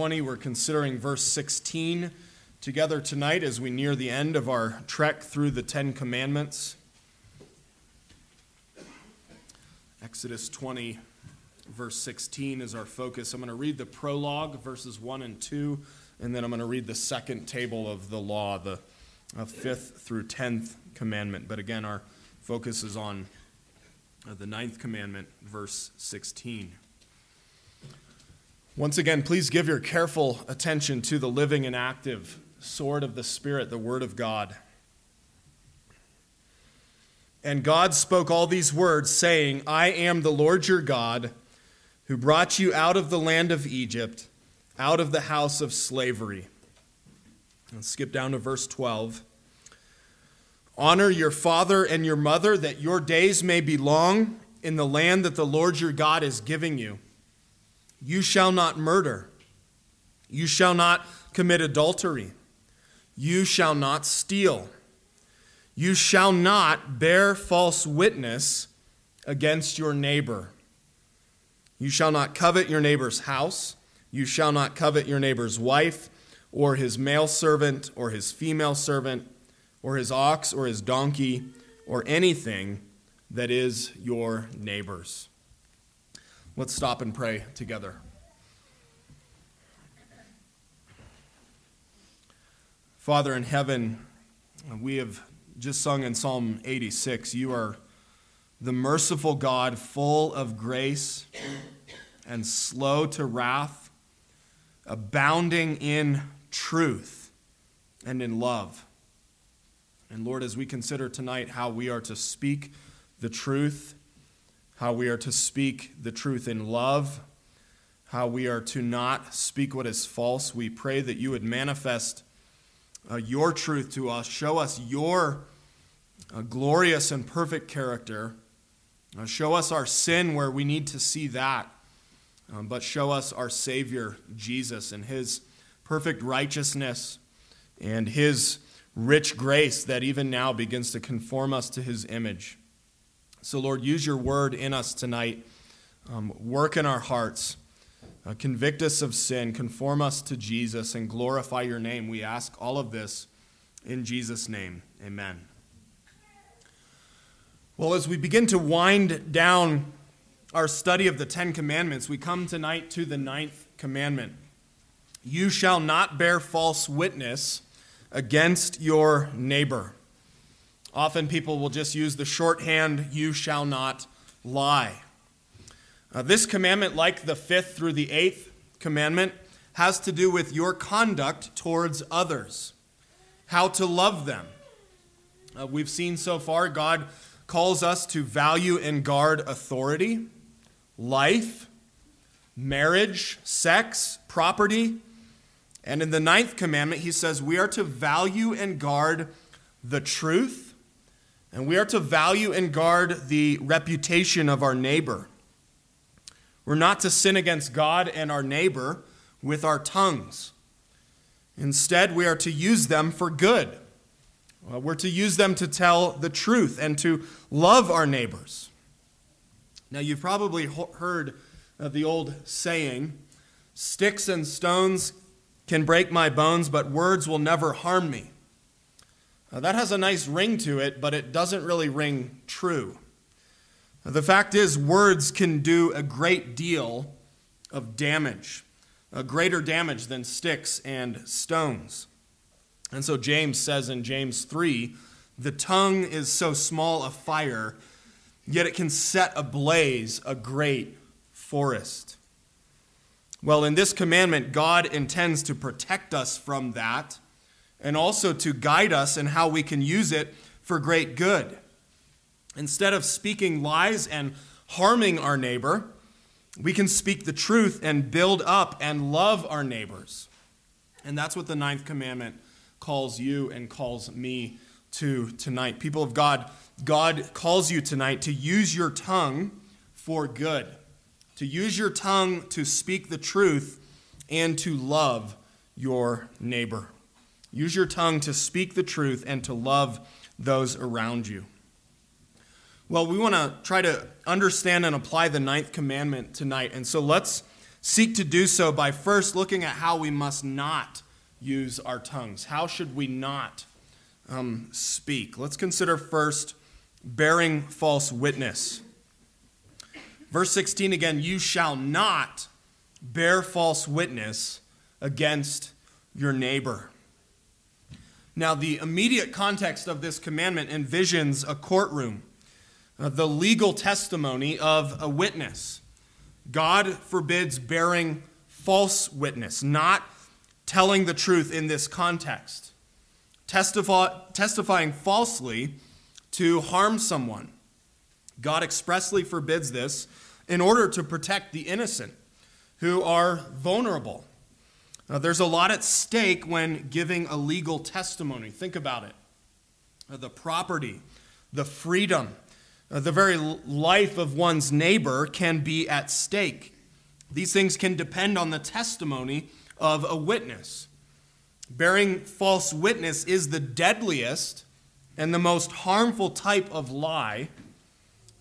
20. We're considering verse 16 together tonight as we near the end of our trek through the Ten Commandments. Exodus 20, verse 16 is our focus. I'm going to read the prologue, verses 1 and 2, and then I'm going to read the second table of the law, the uh, fifth through tenth commandment. But again, our focus is on uh, the ninth commandment, verse 16. Once again, please give your careful attention to the living and active sword of the Spirit, the Word of God. And God spoke all these words, saying, I am the Lord your God, who brought you out of the land of Egypt, out of the house of slavery. Let's skip down to verse 12. Honor your father and your mother, that your days may be long in the land that the Lord your God is giving you. You shall not murder. You shall not commit adultery. You shall not steal. You shall not bear false witness against your neighbor. You shall not covet your neighbor's house. You shall not covet your neighbor's wife, or his male servant, or his female servant, or his ox, or his donkey, or anything that is your neighbor's. Let's stop and pray together. Father in heaven, we have just sung in Psalm 86 You are the merciful God, full of grace and slow to wrath, abounding in truth and in love. And Lord, as we consider tonight how we are to speak the truth, how we are to speak the truth in love, how we are to not speak what is false. We pray that you would manifest uh, your truth to us, show us your uh, glorious and perfect character, uh, show us our sin where we need to see that, um, but show us our Savior, Jesus, and his perfect righteousness and his rich grace that even now begins to conform us to his image. So, Lord, use your word in us tonight. Um, work in our hearts. Uh, convict us of sin. Conform us to Jesus and glorify your name. We ask all of this in Jesus' name. Amen. Well, as we begin to wind down our study of the Ten Commandments, we come tonight to the ninth commandment You shall not bear false witness against your neighbor. Often people will just use the shorthand, you shall not lie. Uh, this commandment, like the fifth through the eighth commandment, has to do with your conduct towards others, how to love them. Uh, we've seen so far, God calls us to value and guard authority, life, marriage, sex, property. And in the ninth commandment, he says we are to value and guard the truth and we are to value and guard the reputation of our neighbor. We're not to sin against God and our neighbor with our tongues. Instead, we are to use them for good. Uh, we're to use them to tell the truth and to love our neighbors. Now, you've probably heard of the old saying sticks and stones can break my bones, but words will never harm me. That has a nice ring to it, but it doesn't really ring true. The fact is, words can do a great deal of damage, a greater damage than sticks and stones. And so James says in James 3 the tongue is so small a fire, yet it can set ablaze a great forest. Well, in this commandment, God intends to protect us from that and also to guide us in how we can use it for great good. Instead of speaking lies and harming our neighbor, we can speak the truth and build up and love our neighbors. And that's what the ninth commandment calls you and calls me to tonight. People of God, God calls you tonight to use your tongue for good, to use your tongue to speak the truth and to love your neighbor. Use your tongue to speak the truth and to love those around you. Well, we want to try to understand and apply the ninth commandment tonight. And so let's seek to do so by first looking at how we must not use our tongues. How should we not um, speak? Let's consider first bearing false witness. Verse 16 again, you shall not bear false witness against your neighbor. Now, the immediate context of this commandment envisions a courtroom, uh, the legal testimony of a witness. God forbids bearing false witness, not telling the truth in this context. Testify, testifying falsely to harm someone. God expressly forbids this in order to protect the innocent who are vulnerable. Now, there's a lot at stake when giving a legal testimony. Think about it uh, the property, the freedom, uh, the very life of one's neighbor can be at stake. These things can depend on the testimony of a witness. Bearing false witness is the deadliest and the most harmful type of lie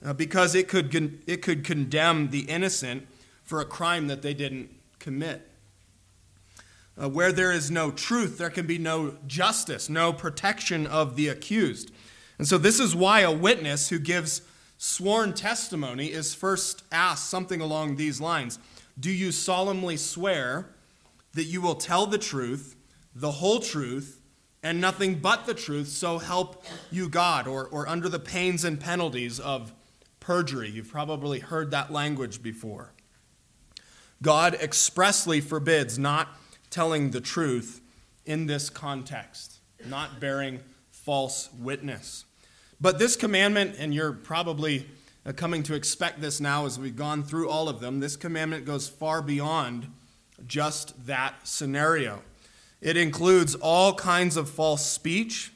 uh, because it could, it could condemn the innocent for a crime that they didn't commit. Uh, where there is no truth, there can be no justice, no protection of the accused. And so, this is why a witness who gives sworn testimony is first asked something along these lines Do you solemnly swear that you will tell the truth, the whole truth, and nothing but the truth, so help you God, or, or under the pains and penalties of perjury? You've probably heard that language before. God expressly forbids not telling the truth in this context, not bearing false witness. But this commandment, and you're probably uh, coming to expect this now as we've gone through all of them, this commandment goes far beyond just that scenario. It includes all kinds of false speech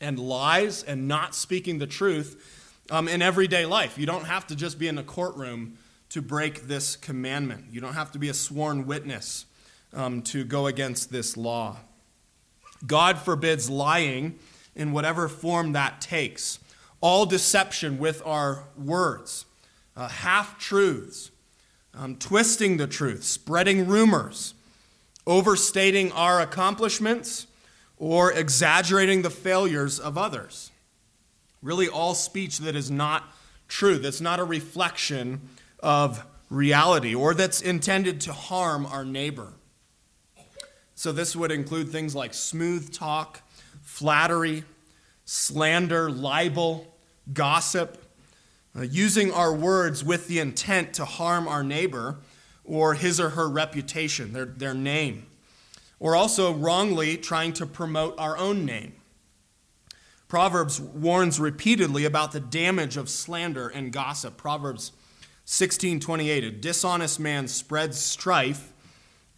and lies and not speaking the truth um, in everyday life. You don't have to just be in a courtroom to break this commandment, you don't have to be a sworn witness um, to go against this law. God forbids lying in whatever form that takes. All deception with our words, uh, half truths, um, twisting the truth, spreading rumors, overstating our accomplishments, or exaggerating the failures of others. Really, all speech that is not true, that's not a reflection of reality, or that's intended to harm our neighbor. So, this would include things like smooth talk, flattery, slander, libel, gossip, uh, using our words with the intent to harm our neighbor or his or her reputation, their, their name, or also wrongly trying to promote our own name. Proverbs warns repeatedly about the damage of slander and gossip. Proverbs 16:28 A dishonest man spreads strife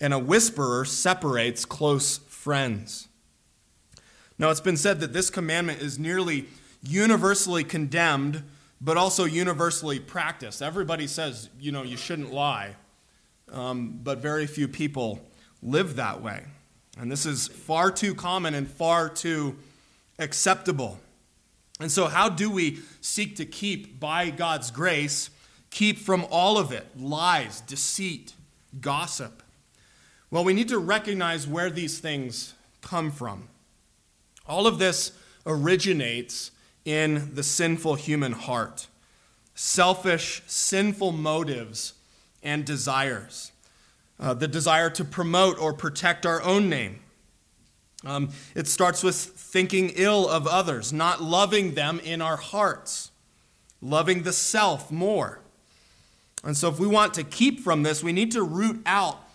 and a whisperer separates close friends. Now, it's been said that this commandment is nearly universally condemned, but also universally practiced. Everybody says, you know, you shouldn't lie, um, but very few people live that way. And this is far too common and far too acceptable. And so, how do we seek to keep, by God's grace, keep from all of it lies, deceit, gossip? Well, we need to recognize where these things come from. All of this originates in the sinful human heart selfish, sinful motives and desires. Uh, the desire to promote or protect our own name. Um, it starts with thinking ill of others, not loving them in our hearts, loving the self more. And so, if we want to keep from this, we need to root out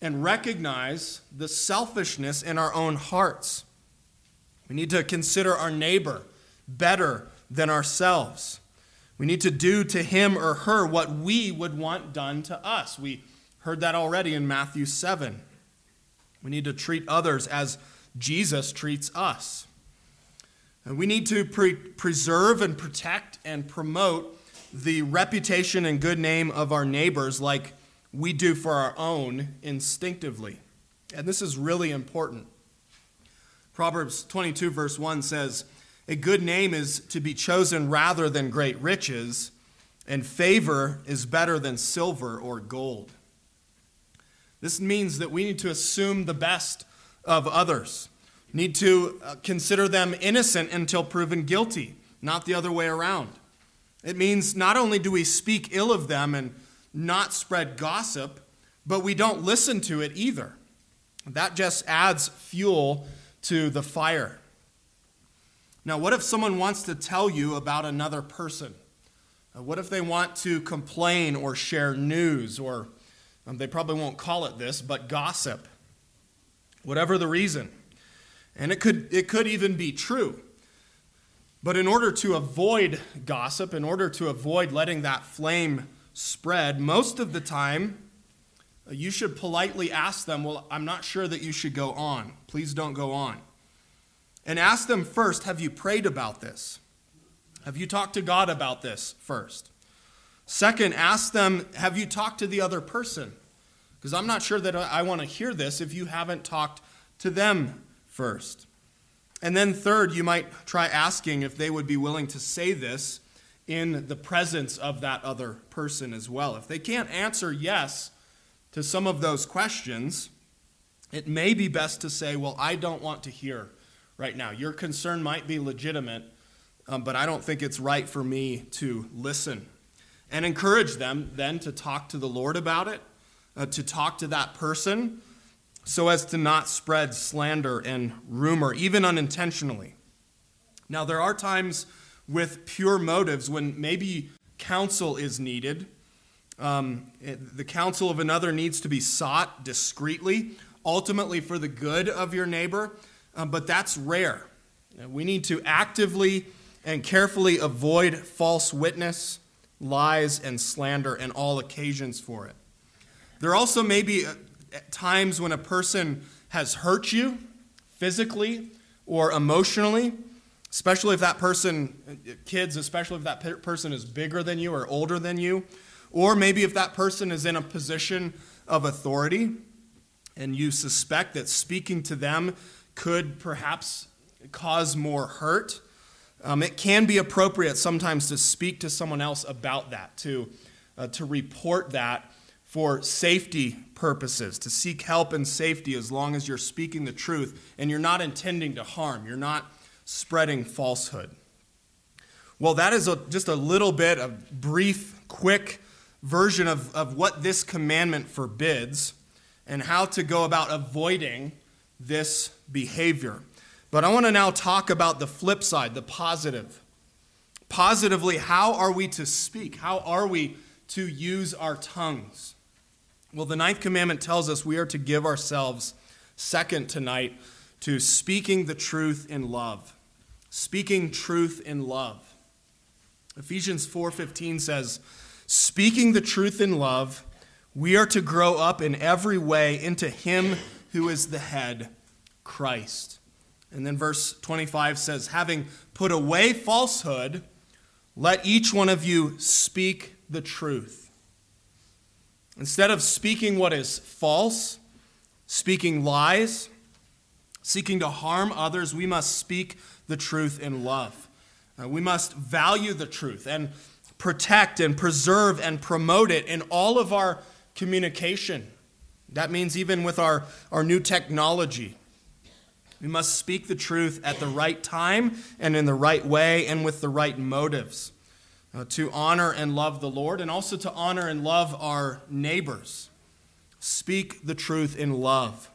and recognize the selfishness in our own hearts. We need to consider our neighbor better than ourselves. We need to do to him or her what we would want done to us. We heard that already in Matthew 7. We need to treat others as Jesus treats us. And we need to pre- preserve and protect and promote the reputation and good name of our neighbors like we do for our own instinctively. And this is really important. Proverbs 22, verse 1 says, A good name is to be chosen rather than great riches, and favor is better than silver or gold. This means that we need to assume the best of others, need to uh, consider them innocent until proven guilty, not the other way around. It means not only do we speak ill of them and not spread gossip, but we don't listen to it either. That just adds fuel to the fire. Now, what if someone wants to tell you about another person? Uh, what if they want to complain or share news, or um, they probably won't call it this, but gossip? Whatever the reason. And it could, it could even be true. But in order to avoid gossip, in order to avoid letting that flame spread, most of the time, uh, you should politely ask them, Well, I'm not sure that you should go on. Please don't go on. And ask them first, Have you prayed about this? Have you talked to God about this first? Second, ask them, Have you talked to the other person? Because I'm not sure that I want to hear this if you haven't talked to them first. And then, third, you might try asking if they would be willing to say this in the presence of that other person as well. If they can't answer yes to some of those questions, it may be best to say, Well, I don't want to hear right now. Your concern might be legitimate, um, but I don't think it's right for me to listen. And encourage them then to talk to the Lord about it, uh, to talk to that person, so as to not spread slander and rumor, even unintentionally. Now, there are times with pure motives when maybe counsel is needed. Um, the counsel of another needs to be sought discreetly, ultimately for the good of your neighbor, uh, but that's rare. We need to actively and carefully avoid false witness, lies, and slander and all occasions for it. There also may be uh, times when a person has hurt you physically or emotionally, especially if that person, kids, especially if that person is bigger than you or older than you, or maybe if that person is in a position of authority and you suspect that speaking to them could perhaps cause more hurt. Um, it can be appropriate sometimes to speak to someone else about that, to, uh, to report that for safety purposes, to seek help and safety as long as you're speaking the truth and you're not intending to harm, you're not spreading falsehood. Well, that is a, just a little bit of brief, quick version of, of what this commandment forbids and how to go about avoiding this behavior. But I want to now talk about the flip side, the positive. Positively, how are we to speak? How are we to use our tongues? Well, the ninth commandment tells us we are to give ourselves, second tonight, to speaking the truth in love. Speaking truth in love. Ephesians 4:15 says, "Speaking the truth in love, we are to grow up in every way into him who is the head, Christ." And then verse 25 says, "Having put away falsehood, let each one of you speak the truth." Instead of speaking what is false, speaking lies, seeking to harm others, we must speak the truth in love. Uh, we must value the truth and protect and preserve and promote it in all of our communication. That means even with our, our new technology. We must speak the truth at the right time and in the right way and with the right motives uh, to honor and love the Lord and also to honor and love our neighbors. Speak the truth in love.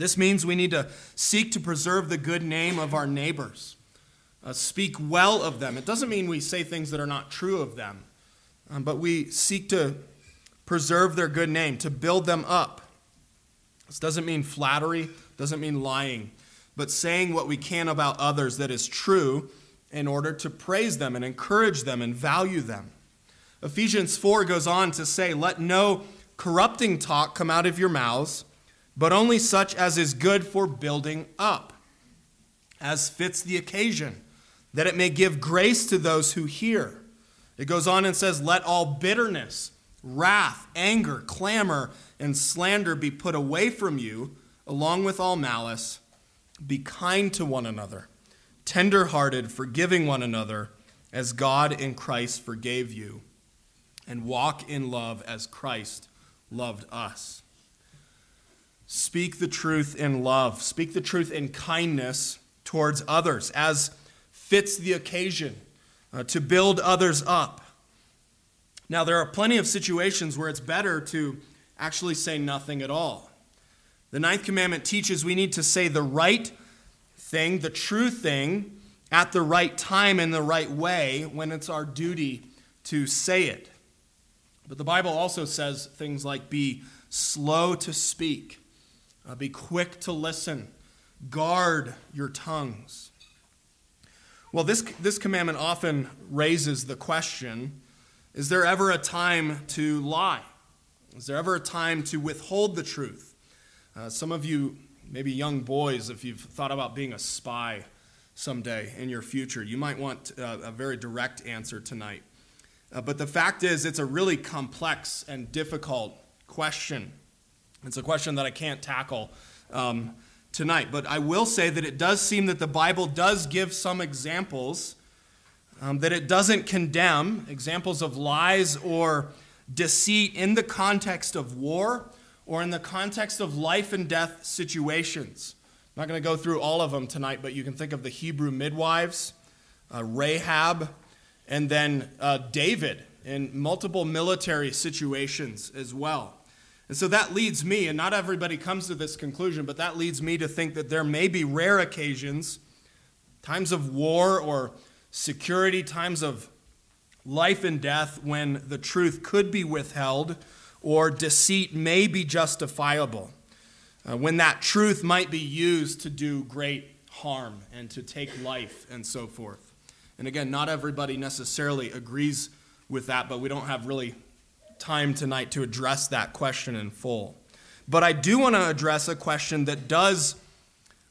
This means we need to seek to preserve the good name of our neighbors, uh, speak well of them. It doesn't mean we say things that are not true of them, um, but we seek to preserve their good name, to build them up. This doesn't mean flattery, doesn't mean lying, but saying what we can about others that is true in order to praise them and encourage them and value them. Ephesians 4 goes on to say, Let no corrupting talk come out of your mouths, but only such as is good for building up, as fits the occasion, that it may give grace to those who hear. It goes on and says, Let all bitterness, wrath, anger, clamor, and slander be put away from you, along with all malice. Be kind to one another tenderhearted, forgiving one another as God in Christ forgave you, and walk in love as Christ loved us. Speak the truth in love, speak the truth in kindness towards others as fits the occasion, uh, to build others up. Now, there are plenty of situations where it's better to actually say nothing at all. The ninth commandment teaches we need to say the right thing, the true thing, at the right time in the right way when it's our duty to say it. But the Bible also says things like be slow to speak, uh, be quick to listen, guard your tongues. Well, this, this commandment often raises the question is there ever a time to lie? Is there ever a time to withhold the truth? Uh, some of you, maybe young boys, if you've thought about being a spy someday in your future, you might want uh, a very direct answer tonight. Uh, but the fact is, it's a really complex and difficult question. It's a question that I can't tackle um, tonight. But I will say that it does seem that the Bible does give some examples um, that it doesn't condemn, examples of lies or deceit in the context of war or in the context of life and death situations. I'm not going to go through all of them tonight, but you can think of the Hebrew midwives, uh, Rahab, and then uh, David in multiple military situations as well. And so that leads me, and not everybody comes to this conclusion, but that leads me to think that there may be rare occasions, times of war or security, times of life and death, when the truth could be withheld or deceit may be justifiable, uh, when that truth might be used to do great harm and to take life and so forth. And again, not everybody necessarily agrees with that, but we don't have really time tonight to address that question in full. But I do want to address a question that does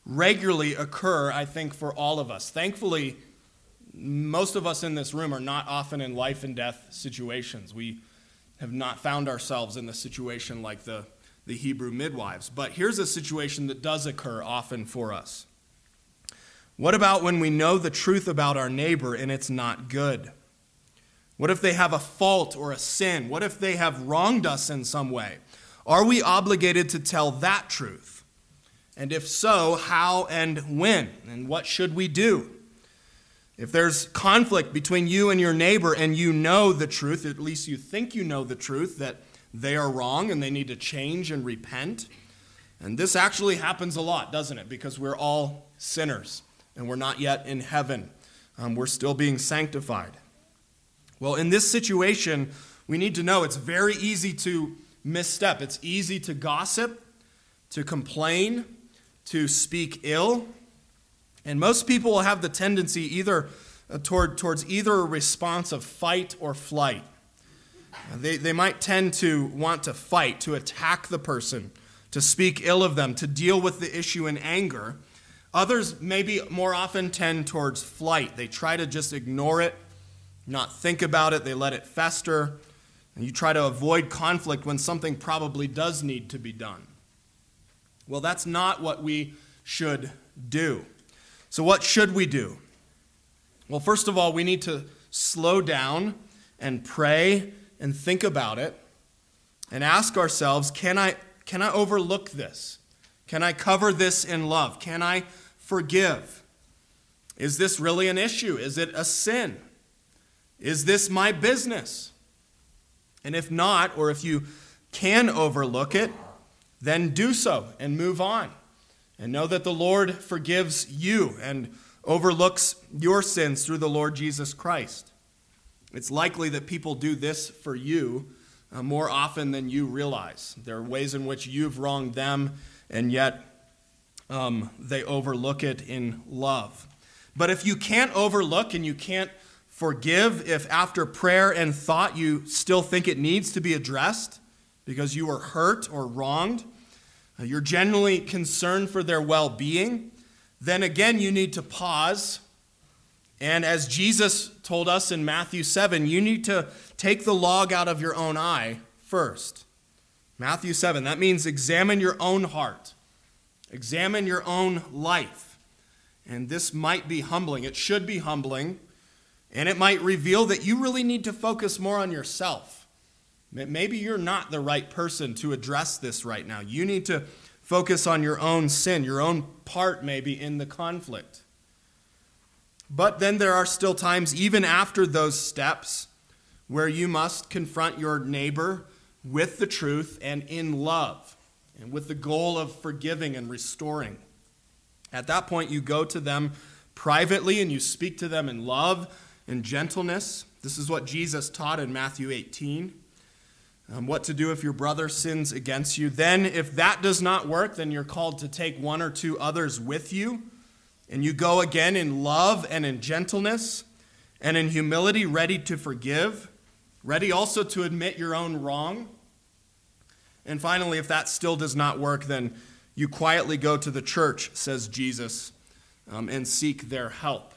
regularly occur, I think, for all of us. Thankfully, most of us in this room are not often in life and death situations. We have not found ourselves in the situation like the, the Hebrew midwives. But here's a situation that does occur often for us. What about when we know the truth about our neighbor and it's not good? What if they have a fault or a sin? What if they have wronged us in some way? Are we obligated to tell that truth? And if so, how and when? And what should we do? If there's conflict between you and your neighbor and you know the truth, at least you think you know the truth, that they are wrong and they need to change and repent. And this actually happens a lot, doesn't it? Because we're all sinners and we're not yet in heaven. Um, we're still being sanctified. Well, in this situation, we need to know it's very easy to misstep. It's easy to gossip, to complain, to speak ill. And most people will have the tendency either uh, toward, towards either a response of fight or flight. They, they might tend to want to fight, to attack the person, to speak ill of them, to deal with the issue in anger. Others maybe more often tend towards flight. They try to just ignore it not think about it, they let it fester, and you try to avoid conflict when something probably does need to be done. Well, that's not what we should do. So, what should we do? Well, first of all, we need to slow down and pray and think about it and ask ourselves can I, can I overlook this? Can I cover this in love? Can I forgive? Is this really an issue? Is it a sin? Is this my business? And if not, or if you can overlook it, then do so and move on. And know that the Lord forgives you and overlooks your sins through the Lord Jesus Christ. It's likely that people do this for you uh, more often than you realize. There are ways in which you've wronged them, and yet um, they overlook it in love. But if you can't overlook and you can't Forgive if after prayer and thought you still think it needs to be addressed because you were hurt or wronged. Uh, you're genuinely concerned for their well being. Then again, you need to pause. And as Jesus told us in Matthew 7, you need to take the log out of your own eye first. Matthew 7, that means examine your own heart, examine your own life. And this might be humbling. It should be humbling and it might reveal that you really need to focus more on yourself. Maybe you're not the right person to address this right now. You need to focus on your own sin, your own part maybe in the conflict. But then there are still times, even after those steps, where you must confront your neighbor with the truth and in love, and with the goal of forgiving and restoring. At that point, you go to them privately and you speak to them in love and gentleness. This is what Jesus taught in Matthew 18. Um, what to do if your brother sins against you. Then, if that does not work, then you're called to take one or two others with you. And you go again in love and in gentleness and in humility, ready to forgive, ready also to admit your own wrong. And finally, if that still does not work, then you quietly go to the church, says Jesus, um, and seek their help.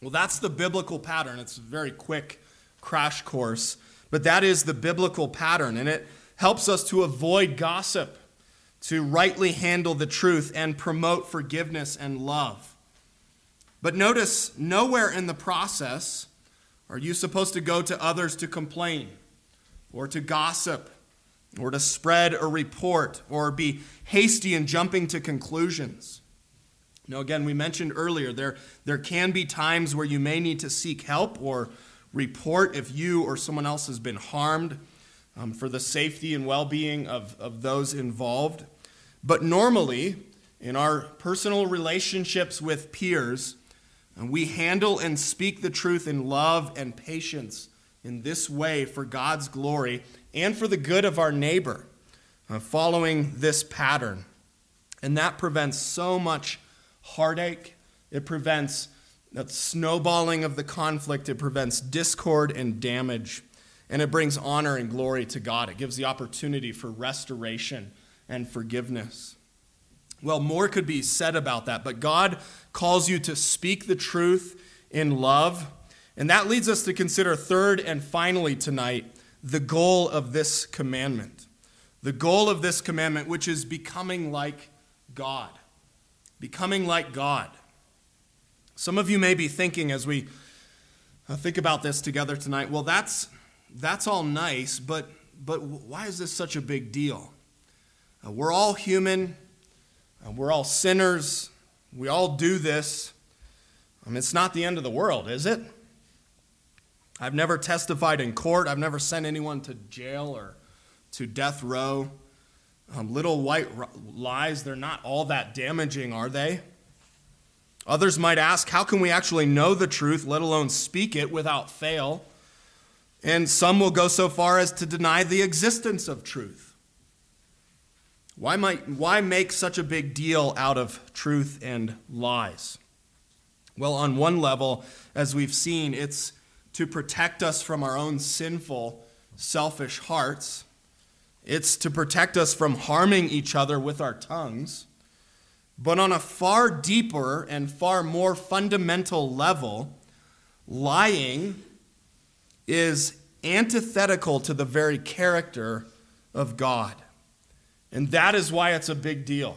Well, that's the biblical pattern. It's a very quick crash course, but that is the biblical pattern, and it helps us to avoid gossip, to rightly handle the truth, and promote forgiveness and love. But notice, nowhere in the process are you supposed to go to others to complain, or to gossip, or to spread a report, or be hasty in jumping to conclusions. Now, again, we mentioned earlier there, there can be times where you may need to seek help or report if you or someone else has been harmed um, for the safety and well being of, of those involved. But normally, in our personal relationships with peers, uh, we handle and speak the truth in love and patience in this way for God's glory and for the good of our neighbor, uh, following this pattern. And that prevents so much heartache, it prevents that snowballing of the conflict, it prevents discord and damage, and it brings honor and glory to God. It gives the opportunity for restoration and forgiveness. Well, more could be said about that, but God calls you to speak the truth in love. And that leads us to consider, third and finally tonight, the goal of this commandment. The goal of this commandment, which is becoming like God becoming like God. Some of you may be thinking as we uh, think about this together tonight, well, that's, that's all nice, but, but why is this such a big deal? Uh, we're all human, uh, we're all sinners, we all do this. I mean, it's not the end of the world, is it? I've never testified in court, I've never sent anyone to jail or to death row. Um, little white lies, they're not all that damaging, are they? Others might ask, how can we actually know the truth, let alone speak it without fail? And some will go so far as to deny the existence of truth. Why, might, why make such a big deal out of truth and lies? Well, on one level, as we've seen, it's to protect us from our own sinful, selfish hearts. It's to protect us from harming each other with our tongues. But on a far deeper and far more fundamental level, lying is antithetical to the very character of God. And that is why it's a big deal.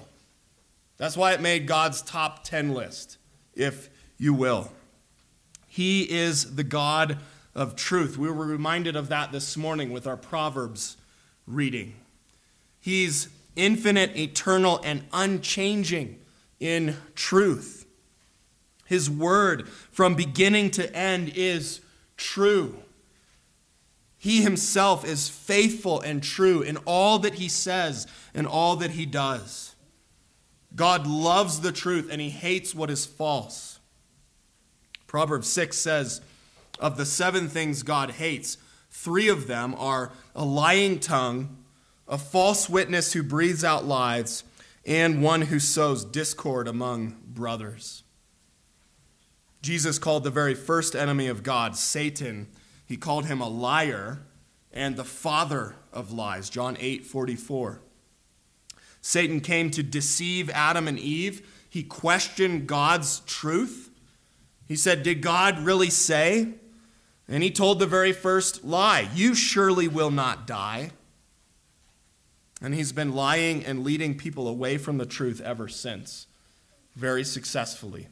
That's why it made God's top 10 list, if you will. He is the God of truth. We were reminded of that this morning with our Proverbs reading. He's infinite, eternal, and unchanging in truth. His word from beginning to end is true. He himself is faithful and true in all that he says and all that he does. God loves the truth and he hates what is false. Proverbs 6 says, Of the seven things God hates, three of them are a lying tongue, a false witness who breathes out lies, and one who sows discord among brothers. Jesus called the very first enemy of God, Satan, he called him a liar and the father of lies. John 8 44. Satan came to deceive Adam and Eve. He questioned God's truth. He said, Did God really say? And he told the very first lie You surely will not die. And he's been lying and leading people away from the truth ever since, very successfully.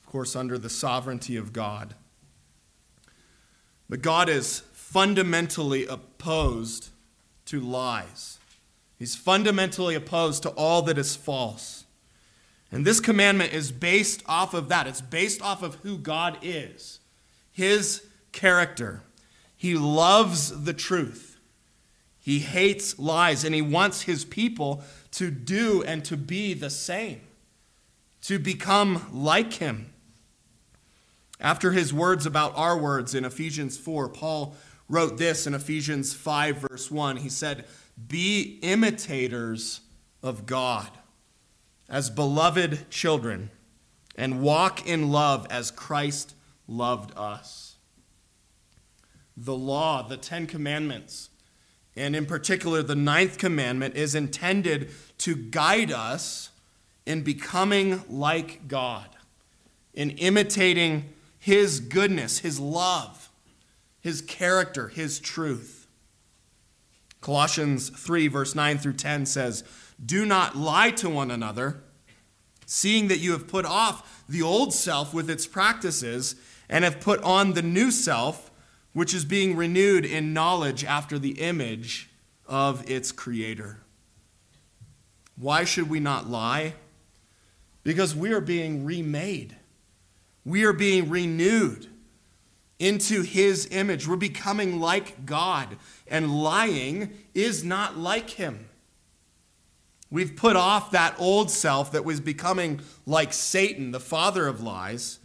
Of course, under the sovereignty of God. But God is fundamentally opposed to lies. He's fundamentally opposed to all that is false. And this commandment is based off of that. It's based off of who God is, His character. He loves the truth, He hates lies, and He wants His people to do and to be the same, to become like Him. After his words about our words in Ephesians 4, Paul wrote this in Ephesians 5, verse 1. He said, Be imitators of God as beloved children, and walk in love as Christ loved us. The law, the Ten Commandments, and in particular the ninth commandment, is intended to guide us in becoming like God, in imitating his goodness, his love, his character, his truth. Colossians 3, verse 9 through 10 says, Do not lie to one another, seeing that you have put off the old self with its practices, and have put on the new self, which is being renewed in knowledge after the image of its creator. Why should we not lie? Because we are being remade. We are being renewed into his image. We're becoming like God, and lying is not like him. We've put off that old self that was becoming like Satan, the father of lies,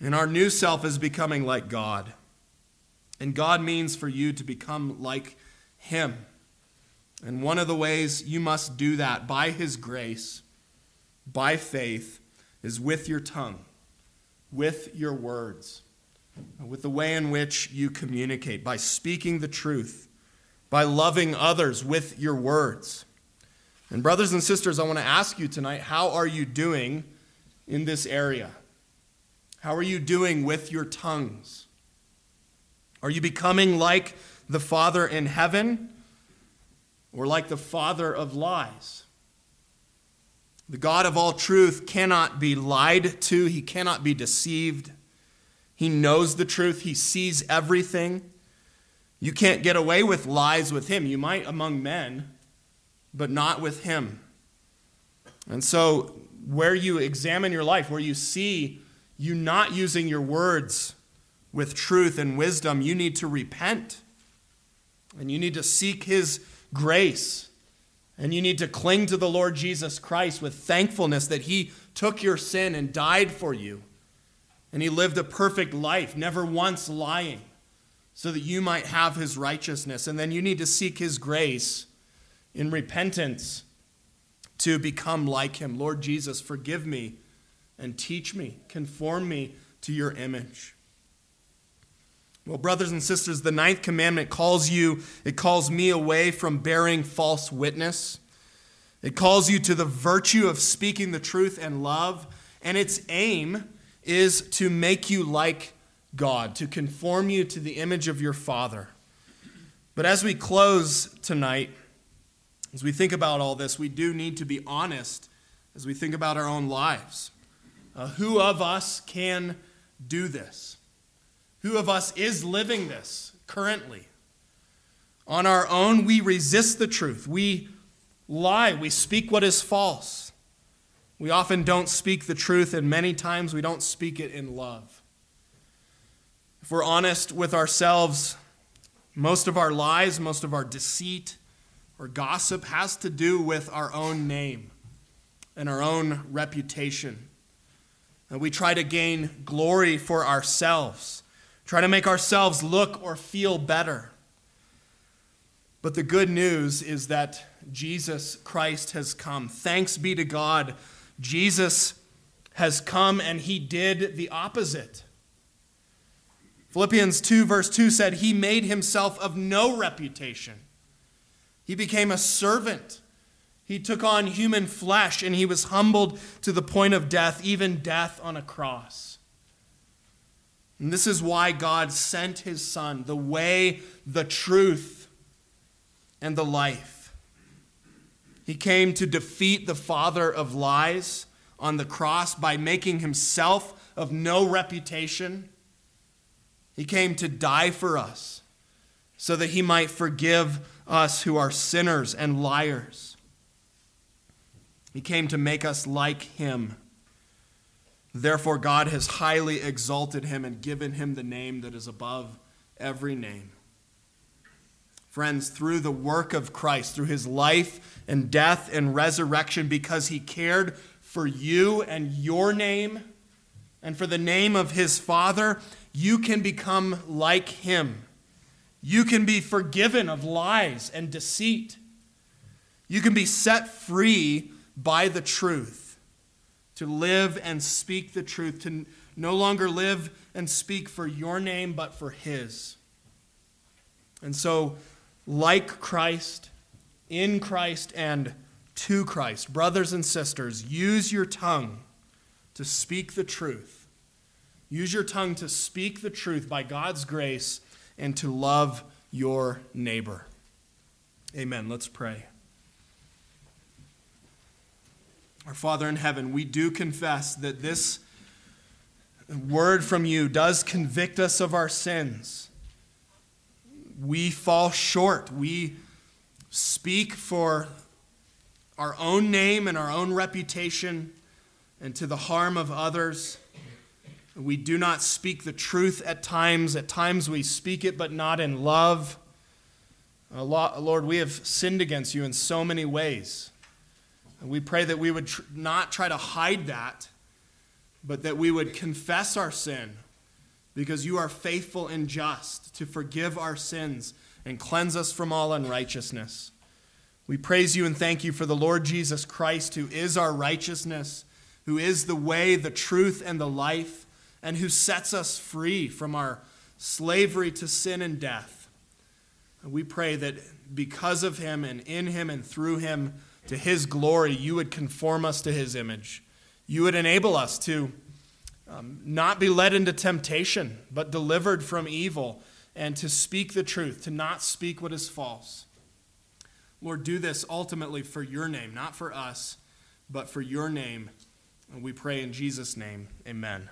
and our new self is becoming like God. And God means for you to become like him. And one of the ways you must do that by his grace, by faith, is with your tongue with your words, with the way in which you communicate, by speaking the truth, by loving others with your words. And, brothers and sisters, I want to ask you tonight how are you doing in this area? How are you doing with your tongues? Are you becoming like the Father in heaven or like the Father of lies? The God of all truth cannot be lied to, he cannot be deceived. He knows the truth, he sees everything. You can't get away with lies with him. You might among men, but not with him. And so, where you examine your life, where you see you not using your words with truth and wisdom, you need to repent. And you need to seek his grace and you need to cling to the Lord Jesus Christ with thankfulness that He took your sin and died for you. And He lived a perfect life, never once lying, so that you might have His righteousness. And then you need to seek His grace in repentance to become like Him. Lord Jesus, forgive me and teach me, conform me to your image. Well, brothers and sisters, the ninth commandment calls you, it calls me away from bearing false witness. It calls you to the virtue of speaking the truth and love. And its aim is to make you like God, to conform you to the image of your Father. But as we close tonight, as we think about all this, we do need to be honest as we think about our own lives. Uh, who of us can do this? Who of us is living this currently? On our own, we resist the truth. We lie. We speak what is false. We often don't speak the truth, and many times we don't speak it in love. If we're honest with ourselves, most of our lies, most of our deceit or gossip has to do with our own name and our own reputation. And we try to gain glory for ourselves try to make ourselves look or feel better. But the good news is that Jesus Christ has come. Thanks be to God. Jesus has come and he did the opposite. Philippians 2, verse 2 said, He made himself of no reputation. He became a servant. He took on human flesh and he was humbled to the point of death, even death on a cross. And this is why God sent his Son, the way, the truth, and the life. He came to defeat the father of lies on the cross by making himself of no reputation. He came to die for us so that he might forgive us who are sinners and liars. He came to make us like him. Therefore, God has highly exalted him and given him the name that is above every name. Friends, through the work of Christ, through his life and death and resurrection, because he cared for you and your name and for the name of his Father, you can become like him. You can be forgiven of lies and deceit. You can be set free by the truth to live and speak the truth, to no longer live and speak for your name, but for his. And so, like Christ, in Christ, and to Christ, brothers and sisters, use your tongue to speak the truth. Use your tongue to speak the truth by God's grace and to love your neighbor. Amen. Let's pray. Our Father in heaven, we do confess that this word from you does convict us of our sins. We fall short. We speak for our own name and our own reputation and to the harm of others. We do not speak the truth at times. At times we speak it, but not in love. Uh, Lord, we have sinned against you in so many ways. And we pray that we would tr- not try to hide that, but that we would confess our sin because you are faithful and just to forgive our sins and cleanse us from all unrighteousness. We praise you and thank you for the Lord Jesus Christ, who is our righteousness, who is the way, the truth, and the life and who sets us free from our slavery to sin and death. We pray that because of him and in him and through him, to his glory, you would conform us to his image. You would enable us to um, not be led into temptation, but delivered from evil, and to speak the truth, to not speak what is false. Lord, do this ultimately for your name, not for us, but for your name. And we pray in Jesus' name, amen.